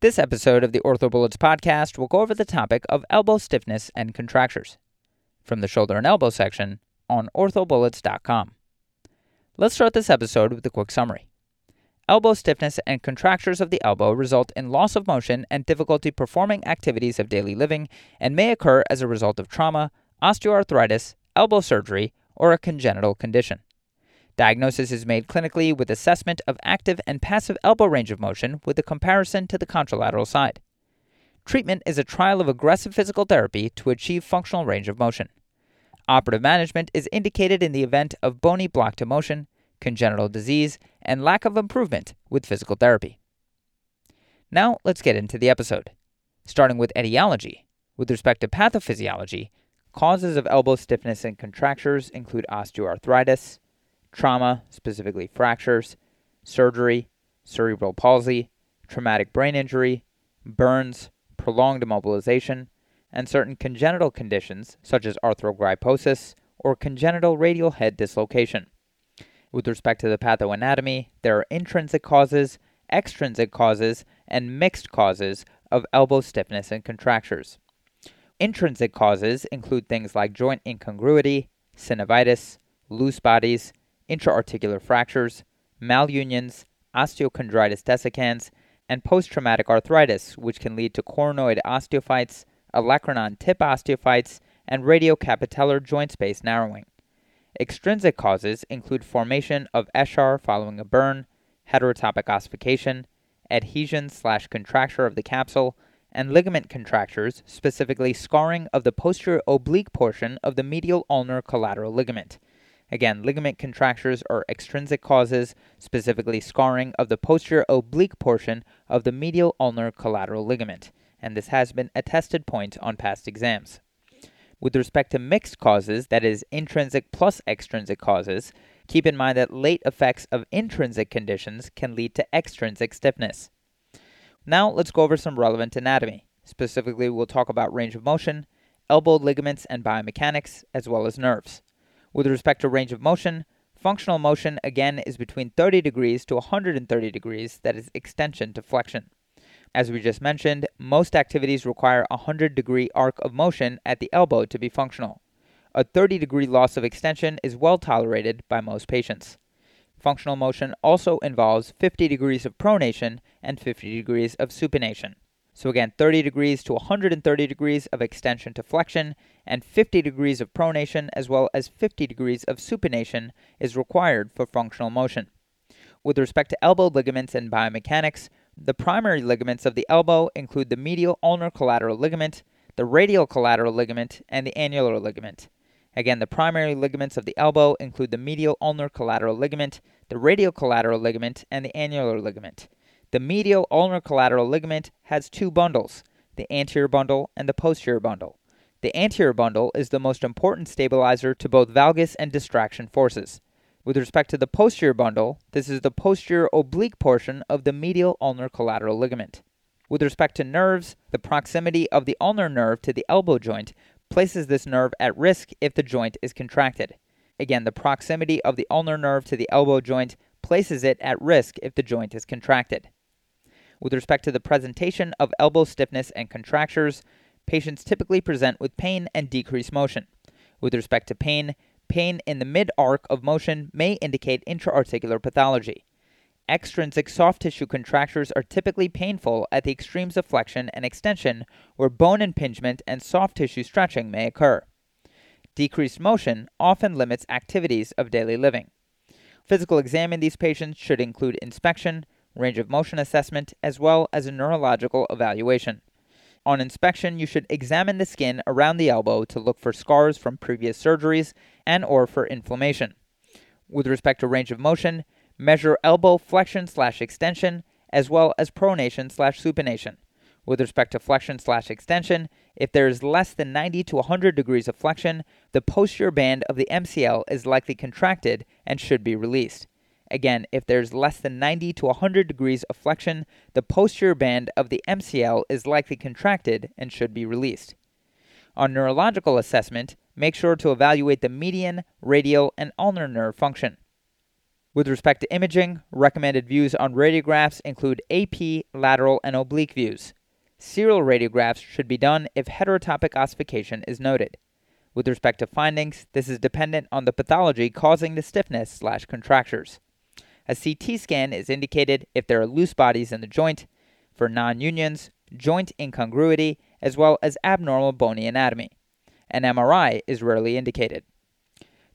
This episode of the OrthoBullets podcast will go over the topic of elbow stiffness and contractures from the shoulder and elbow section on orthobullets.com. Let's start this episode with a quick summary. Elbow stiffness and contractures of the elbow result in loss of motion and difficulty performing activities of daily living and may occur as a result of trauma, osteoarthritis, elbow surgery, or a congenital condition. Diagnosis is made clinically with assessment of active and passive elbow range of motion with a comparison to the contralateral side. Treatment is a trial of aggressive physical therapy to achieve functional range of motion. Operative management is indicated in the event of bony block to motion, congenital disease, and lack of improvement with physical therapy. Now let's get into the episode. Starting with etiology. With respect to pathophysiology, causes of elbow stiffness and contractures include osteoarthritis, trauma, specifically fractures, surgery, cerebral palsy, traumatic brain injury, burns, prolonged immobilization, and certain congenital conditions such as arthrogryposis or congenital radial head dislocation. With respect to the pathoanatomy, there are intrinsic causes, extrinsic causes, and mixed causes of elbow stiffness and contractures. Intrinsic causes include things like joint incongruity, synovitis, loose bodies, intra-articular fractures, malunions, osteochondritis dissecans, and post-traumatic arthritis, which can lead to coronoid osteophytes, olecranon tip osteophytes, and radiocapitellar joint space narrowing. Extrinsic causes include formation of eschar following a burn, heterotopic ossification, adhesion slash contracture of the capsule, and ligament contractures, specifically scarring of the posterior oblique portion of the medial ulnar collateral ligament. Again, ligament contractures are extrinsic causes, specifically scarring of the posterior oblique portion of the medial ulnar collateral ligament, and this has been a tested point on past exams. With respect to mixed causes, that is, intrinsic plus extrinsic causes, keep in mind that late effects of intrinsic conditions can lead to extrinsic stiffness. Now, let's go over some relevant anatomy. Specifically, we'll talk about range of motion, elbow ligaments and biomechanics, as well as nerves. With respect to range of motion, functional motion again is between 30 degrees to 130 degrees, that is extension to flexion. As we just mentioned, most activities require a 100 degree arc of motion at the elbow to be functional. A 30 degree loss of extension is well tolerated by most patients. Functional motion also involves 50 degrees of pronation and 50 degrees of supination. So again, 30 degrees to 130 degrees of extension to flexion and 50 degrees of pronation as well as 50 degrees of supination is required for functional motion. With respect to elbow ligaments and biomechanics, the primary ligaments of the elbow include the medial ulnar collateral ligament, the radial collateral ligament, and the annular ligament. Again, the primary ligaments of the elbow include the medial ulnar collateral ligament, the radial collateral ligament, and the annular ligament. The medial ulnar collateral ligament has two bundles, the anterior bundle and the posterior bundle. The anterior bundle is the most important stabilizer to both valgus and distraction forces. With respect to the posterior bundle, this is the posterior oblique portion of the medial ulnar collateral ligament. With respect to nerves, the proximity of the ulnar nerve to the elbow joint places this nerve at risk if the joint is contracted. Again, the proximity of the ulnar nerve to the elbow joint places it at risk if the joint is contracted. With respect to the presentation of elbow stiffness and contractures, patients typically present with pain and decreased motion. With respect to pain, pain in the mid arc of motion may indicate intra-articular pathology. Extrinsic soft tissue contractures are typically painful at the extremes of flexion and extension, where bone impingement and soft tissue stretching may occur. Decreased motion often limits activities of daily living. Physical exam in these patients should include inspection, range of motion assessment, as well as a neurological evaluation. On inspection, you should examine the skin around the elbow to look for scars from previous surgeries and or for inflammation. With respect to range of motion, measure elbow flexion slash extension as well as pronation slash supination. With respect to flexion slash extension, if there is less than 90 to 100 degrees of flexion, the posterior band of the MCL is likely contracted and should be released. Again, if there's less than 90 to 100 degrees of flexion, the posterior band of the MCL is likely contracted and should be released. On neurological assessment, make sure to evaluate the median, radial, and ulnar nerve function. With respect to imaging, recommended views on radiographs include AP, lateral, and oblique views. Serial radiographs should be done if heterotopic ossification is noted. With respect to findings, this is dependent on the pathology causing the stiffness slash contractures. A CT scan is indicated if there are loose bodies in the joint, for non unions, joint incongruity, as well as abnormal bony anatomy. An MRI is rarely indicated.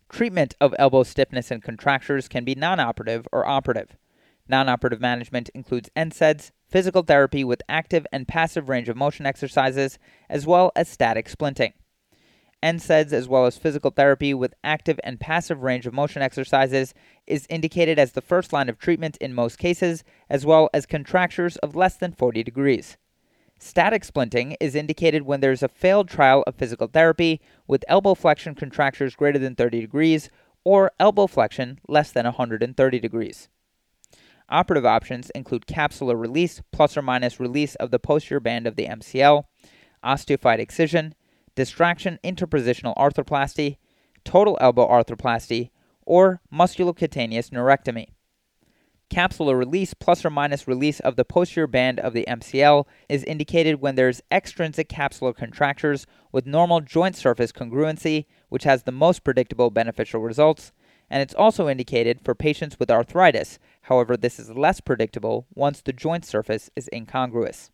Treatment of elbow stiffness and contractures can be non operative or operative. Non operative management includes NSAIDs, physical therapy with active and passive range of motion exercises, as well as static splinting. NSAIDs, as well as physical therapy with active and passive range of motion exercises, is indicated as the first line of treatment in most cases, as well as contractures of less than 40 degrees. Static splinting is indicated when there's a failed trial of physical therapy with elbow flexion contractures greater than 30 degrees or elbow flexion less than 130 degrees. Operative options include capsular release plus or minus release of the posterior band of the MCL, osteophyte excision, distraction interpositional arthroplasty, total elbow arthroplasty, or musculocutaneous neurectomy. Capsular release plus or minus release of the posterior band of the MCL is indicated when there's extrinsic capsular contractures with normal joint surface congruency, which has the most predictable beneficial results, and it's also indicated for patients with arthritis. However, this is less predictable once the joint surface is incongruous.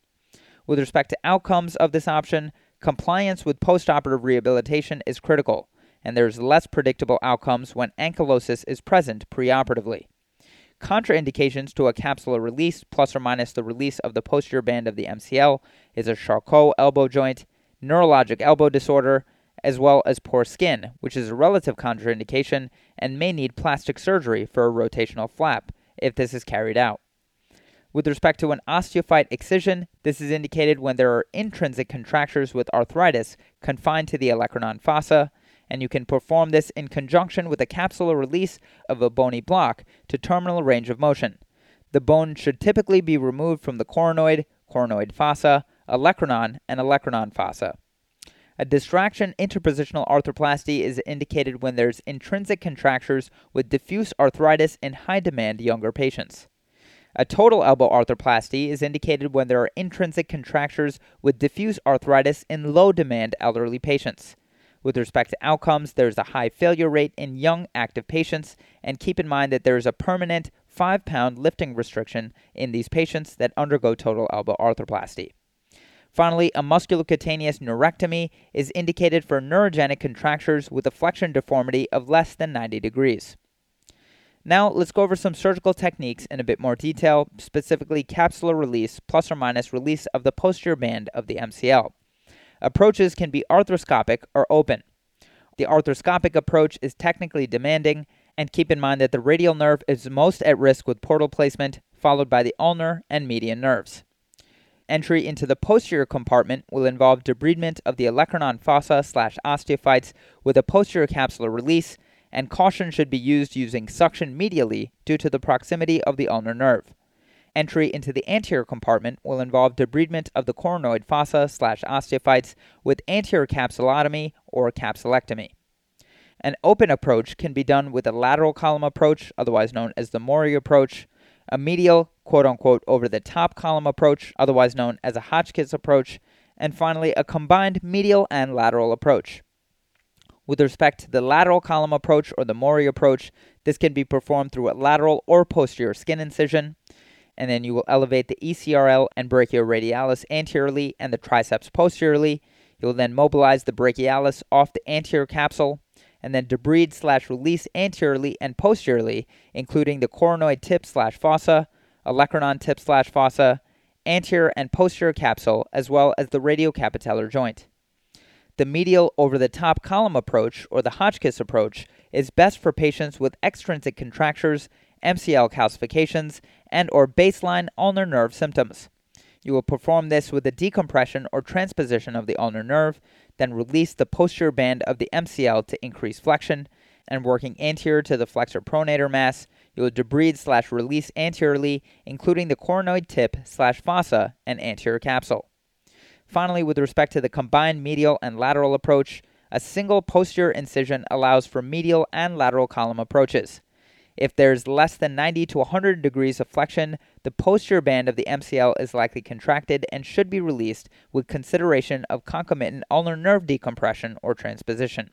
With respect to outcomes of this option, Compliance with postoperative rehabilitation is critical, and there's less predictable outcomes when ankylosis is present preoperatively. Contraindications to a capsular release, plus or minus the release of the posterior band of the MCL, is a Charcot elbow joint, neurologic elbow disorder, as well as poor skin, which is a relative contraindication and may need plastic surgery for a rotational flap if this is carried out. With respect to an osteophyte excision, this is indicated when there are intrinsic contractures with arthritis confined to the olecranon fossa, and you can perform this in conjunction with a capsular release of a bony block to terminal range of motion. The bone should typically be removed from the coronoid, coronoid fossa, olecranon, and olecranon fossa. A distraction interpositional arthroplasty is indicated when there's intrinsic contractures with diffuse arthritis in high demand younger patients. A total elbow arthroplasty is indicated when there are intrinsic contractures with diffuse arthritis in low demand elderly patients. With respect to outcomes, there is a high failure rate in young active patients, and keep in mind that there is a permanent 5 pound lifting restriction in these patients that undergo total elbow arthroplasty. Finally, a musculocutaneous neurectomy is indicated for neurogenic contractures with a flexion deformity of less than 90 degrees. Now, let's go over some surgical techniques in a bit more detail, specifically capsular release plus or minus release of the posterior band of the MCL. Approaches can be arthroscopic or open. The arthroscopic approach is technically demanding, and keep in mind that the radial nerve is most at risk with portal placement, followed by the ulnar and median nerves. Entry into the posterior compartment will involve debridement of the olecranon fossa slash osteophytes with a posterior capsular release and caution should be used using suction medially due to the proximity of the ulnar nerve. Entry into the anterior compartment will involve debridement of the coronoid fossa slash osteophytes with anterior capsulotomy or capsulectomy. An open approach can be done with a lateral column approach, otherwise known as the Morrey approach, a medial, quote unquote, over the top column approach, otherwise known as a Hotchkiss approach, and finally a combined medial and lateral approach. With respect to the lateral column approach or the Morrey approach, this can be performed through a lateral or posterior skin incision. And then you will elevate the ECRL and brachioradialis anteriorly and the triceps posteriorly. You will then mobilize the brachialis off the anterior capsule and then debride slash release anteriorly and posteriorly, including the coronoid tip slash fossa, olecranon tip slash fossa, anterior and posterior capsule, as well as the radiocapitellar joint. The medial over the top column approach, or the Hotchkiss approach, is best for patients with extrinsic contractures, MCL calcifications, and or baseline ulnar nerve symptoms. You will perform this with a decompression or transposition of the ulnar nerve, then release the posterior band of the MCL to increase flexion, and working anterior to the flexor pronator mass, you will debride slash release anteriorly, including the coronoid tip slash fossa and anterior capsule. Finally, with respect to the combined medial and lateral approach, a single posterior incision allows for medial and lateral column approaches. If there's less than 90 to 100 degrees of flexion, the posterior band of the MCL is likely contracted and should be released with consideration of concomitant ulnar nerve decompression or transposition.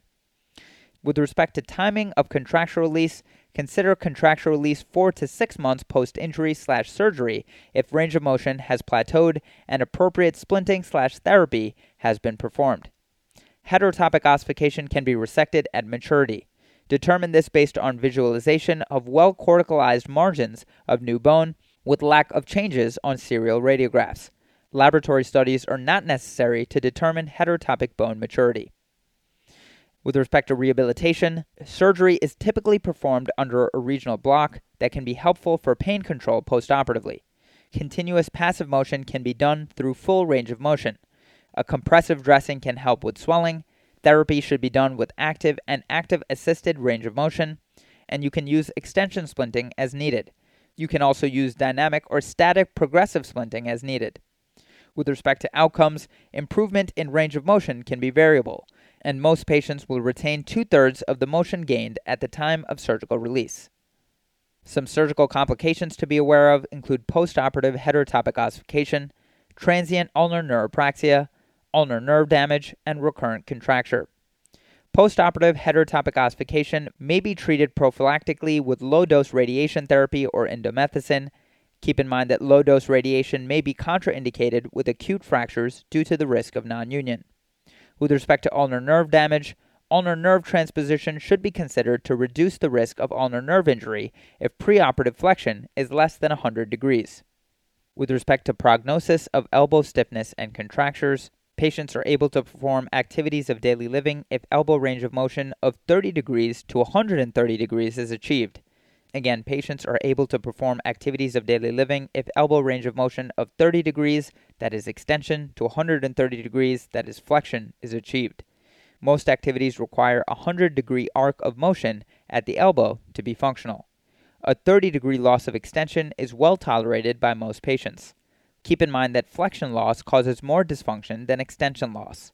With respect to timing of contracture release, consider contracture release 4 to 6 months post injury slash surgery if range of motion has plateaued and appropriate splinting slash therapy has been performed. Heterotopic ossification can be resected at maturity. Determine this based on visualization of well corticalized margins of new bone with lack of changes on serial radiographs. Laboratory studies are not necessary to determine heterotopic bone maturity. With respect to rehabilitation, surgery is typically performed under a regional block that can be helpful for pain control postoperatively. Continuous passive motion can be done through full range of motion. A compressive dressing can help with swelling, Therapy should be done with active and active assisted range of motion, and you can use extension splinting as needed. You can also use dynamic or static progressive splinting as needed. With respect to outcomes, improvement in range of motion can be variable, and most patients will retain two thirds of the motion gained at the time of surgical release. Some surgical complications to be aware of include postoperative heterotopic ossification, transient ulnar neuropraxia, ulnar nerve damage, and recurrent contracture. Postoperative heterotopic ossification may be treated prophylactically with low dose radiation therapy or indomethacin. Keep in mind that low dose radiation may be contraindicated with acute fractures due to the risk of non union. With respect to ulnar nerve damage, ulnar nerve transposition should be considered to reduce the risk of ulnar nerve injury if preoperative flexion is less than 100 degrees. With respect to prognosis of elbow stiffness and contractures, Patients are able to perform activities of daily living if elbow range of motion of 30 degrees to 130 degrees is achieved. Again, patients are able to perform activities of daily living if elbow range of motion of 30 degrees, that is extension, to 130 degrees, that is flexion, is achieved. Most activities require a 100 degree arc of motion at the elbow to be functional. A 30 degree loss of extension is well tolerated by most patients. Keep in mind that flexion loss causes more dysfunction than extension loss.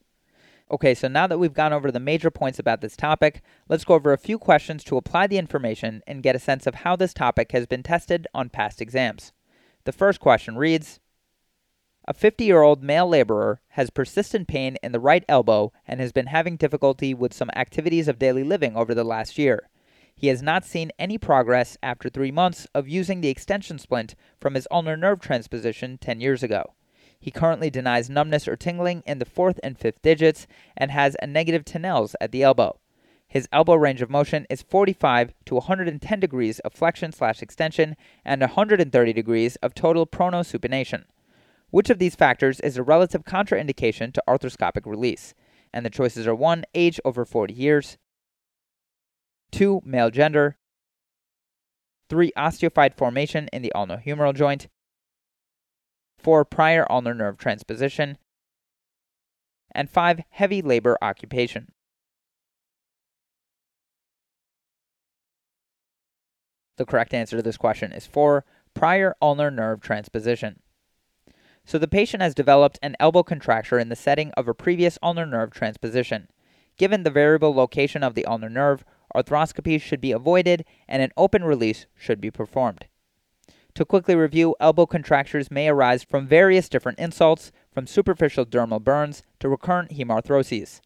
Okay, so now that we've gone over the major points about this topic, let's go over a few questions to apply the information and get a sense of how this topic has been tested on past exams. The first question reads A 50 year old male laborer has persistent pain in the right elbow and has been having difficulty with some activities of daily living over the last year. He has not seen any progress after three months of using the extension splint from his ulnar nerve transposition 10 years ago. He currently denies numbness or tingling in the fourth and fifth digits and has a negative Tinel's at the elbow. His elbow range of motion is 45 to 110 degrees of flexion slash extension and 130 degrees of total pronosupination. Which of these factors is a relative contraindication to arthroscopic release? And the choices are 1. Age over 40 years, 2. Male gender. 3. Osteophyte formation in the ulnohumeral joint. 4. Prior ulnar nerve transposition. And 5. Heavy labor occupation. The correct answer to this question is 4. Prior ulnar nerve transposition. So the patient has developed an elbow contracture in the setting of a previous ulnar nerve transposition. Given the variable location of the ulnar nerve, arthroscopy should be avoided and an open release should be performed. To quickly review, elbow contractures may arise from various different insults, from superficial dermal burns to recurrent hemarthroses.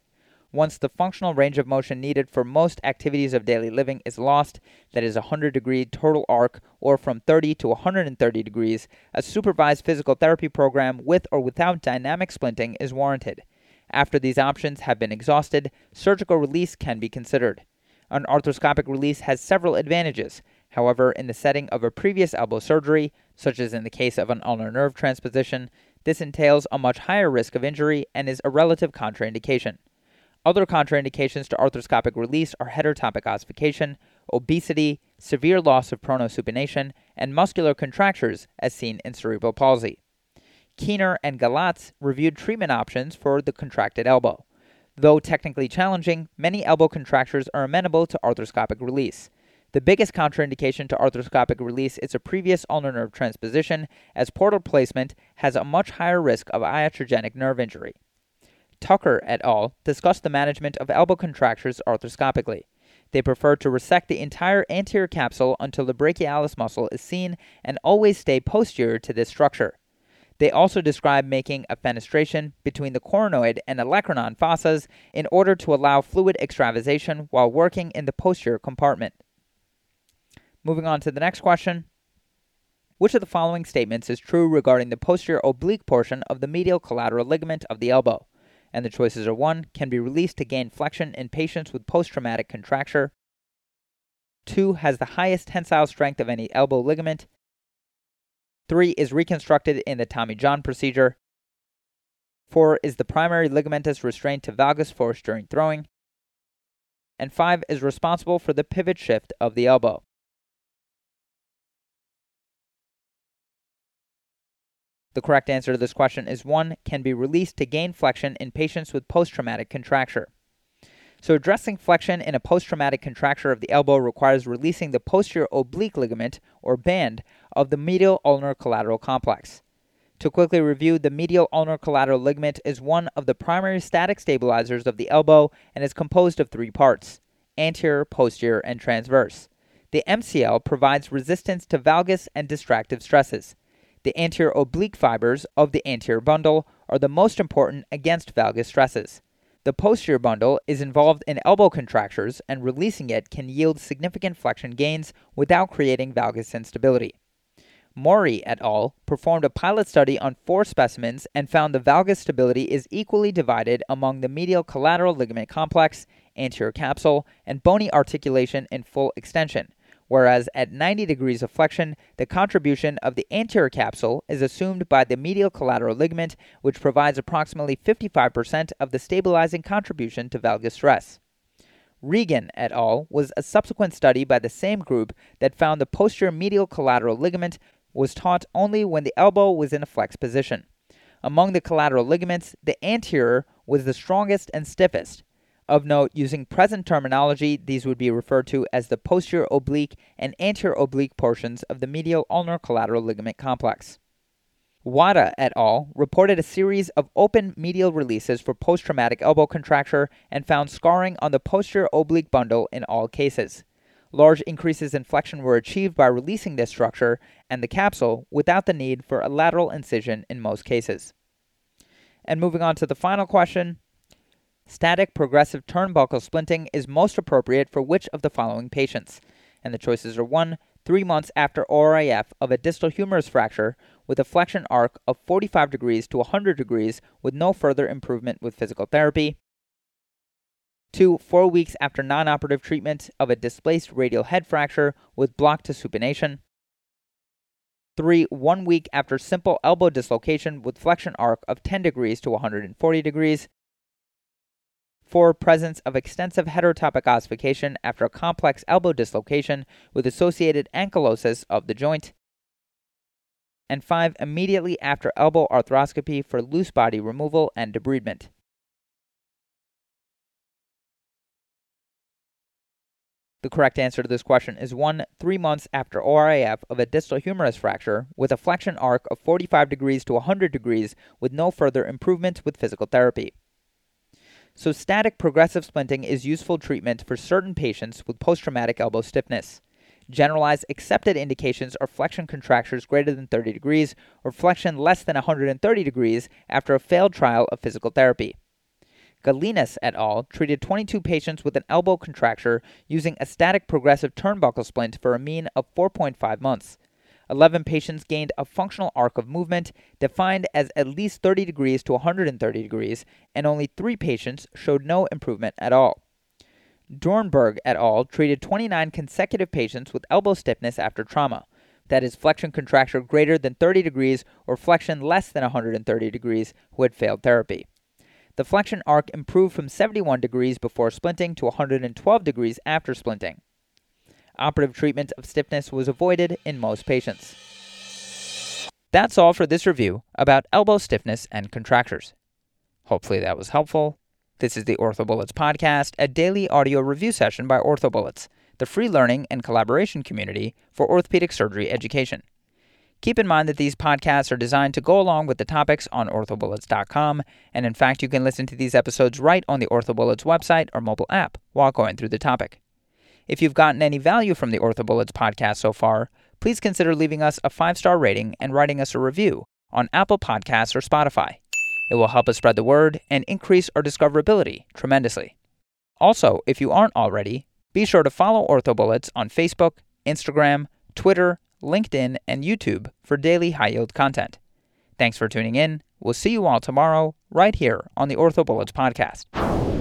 Once the functional range of motion needed for most activities of daily living is lost, that is a 100 degree total arc or from 30 to 130 degrees, a supervised physical therapy program with or without dynamic splinting is warranted. After these options have been exhausted, surgical release can be considered. An arthroscopic release has several advantages. However, in the setting of a previous elbow surgery, such as in the case of an ulnar nerve transposition, this entails a much higher risk of injury and is a relative contraindication. Other contraindications to arthroscopic release are heterotopic ossification, obesity, severe loss of pronosupination, and muscular contractures, as seen in cerebral palsy. Keener and Galatz reviewed treatment options for the contracted elbow. Though technically challenging, many elbow contractures are amenable to arthroscopic release. The biggest contraindication to arthroscopic release is a previous ulnar nerve transposition, as portal placement has a much higher risk of iatrogenic nerve injury. Tucker et al. discussed the management of elbow contractures arthroscopically. They prefer to resect the entire anterior capsule until the brachialis muscle is seen and always stay posterior to this structure. They also describe making a fenestration between the coronoid and olecranon fossas in order to allow fluid extravasation while working in the posterior compartment. Moving on to the next question. Which of the following statements is true regarding the posterior oblique portion of the medial collateral ligament of the elbow? And the choices are 1. Can be released to gain flexion in patients with post traumatic contracture. 2. Has the highest tensile strength of any elbow ligament. Three is reconstructed in the Tommy John procedure. Four is the primary ligamentous restraint to valgus force during throwing. And five is responsible for the pivot shift of the elbow. The correct answer to this question is 1 can be released to gain flexion in patients with post traumatic contracture. So, addressing flexion in a post traumatic contracture of the elbow requires releasing the posterior oblique ligament, or band, of the medial ulnar collateral complex. To quickly review, the medial ulnar collateral ligament is one of the primary static stabilizers of the elbow and is composed of three parts anterior, posterior, and transverse. The MCL provides resistance to valgus and distractive stresses. The anterior oblique fibers of the anterior bundle are the most important against valgus stresses. The posterior bundle is involved in elbow contractures, and releasing it can yield significant flexion gains without creating valgus instability. Morrey et al. performed a pilot study on four specimens and found the valgus stability is equally divided among the medial collateral ligament complex, anterior capsule, and bony articulation in full extension, whereas at 90 degrees of flexion, the contribution of the anterior capsule is assumed by the medial collateral ligament, which provides approximately 55% of the stabilizing contribution to valgus stress. Regan et al. was a subsequent study by the same group that found the posterior medial collateral ligament was taut only when the elbow was in a flex position. Among the collateral ligaments, the anterior was the strongest and stiffest. Of note, using present terminology, these would be referred to as the posterior oblique and anterior oblique portions of the medial ulnar collateral ligament complex. Wada et al. reported a series of open medial releases for post traumatic elbow contracture and found scarring on the posterior oblique bundle in all cases. Large increases in flexion were achieved by releasing this structure and the capsule without the need for a lateral incision in most cases. And moving on to the final question Static progressive turnbuckle splinting is most appropriate for which of the following patients? And the choices are 1. Three months after ORIF of a distal humerus fracture with a flexion arc of 45 degrees to 100 degrees with no further improvement with physical therapy. Two, four weeks after non operative treatment of a displaced radial head fracture with block to supination. Three, one week after simple elbow dislocation with flexion arc of 10 degrees to 140 degrees. Four, presence of extensive heterotopic ossification after a complex elbow dislocation with associated ankylosis of the joint. And five, immediately after elbow arthroscopy for loose body removal and debridement. The correct answer to this question is 1. Three months after ORIF of a distal humerus fracture with a flexion arc of 45 degrees to 100 degrees with no further improvement with physical therapy. So, static progressive splinting is useful treatment for certain patients with post traumatic elbow stiffness. Generalized accepted indications are flexion contractures greater than 30 degrees or flexion less than 130 degrees after a failed trial of physical therapy. Gelinas et al. treated 22 patients with an elbow contracture using a static progressive turnbuckle splint for a mean of 4.5 months. 11 patients gained a functional arc of movement defined as at least 30 degrees to 130 degrees, and only 3 patients showed no improvement at all. Doornberg et al. treated 29 consecutive patients with elbow stiffness after trauma, that is, flexion contracture greater than 30 degrees or flexion less than 130 degrees, who had failed therapy. The flexion arc improved from 71 degrees before splinting to 112 degrees after splinting. Operative treatment of stiffness was avoided in most patients. That's all for this review about elbow stiffness and contractures. Hopefully that was helpful. This is the OrthoBullets podcast, a daily audio review session by OrthoBullets, the free learning and collaboration community for orthopedic surgery education. Keep in mind that these podcasts are designed to go along with the topics on orthobullets.com, and in fact, you can listen to these episodes right on the OrthoBullets website or mobile app while going through the topic. If you've gotten any value from the OrthoBullets podcast so far, please consider leaving us a five star rating and writing us a review on Apple Podcasts or Spotify. It will help us spread the word and increase our discoverability tremendously. Also, if you aren't already, be sure to follow OrthoBullets on Facebook, Instagram, Twitter, LinkedIn, and YouTube for daily high yield content. Thanks for tuning in. We'll see you all tomorrow, right here on the OrthoBullets podcast.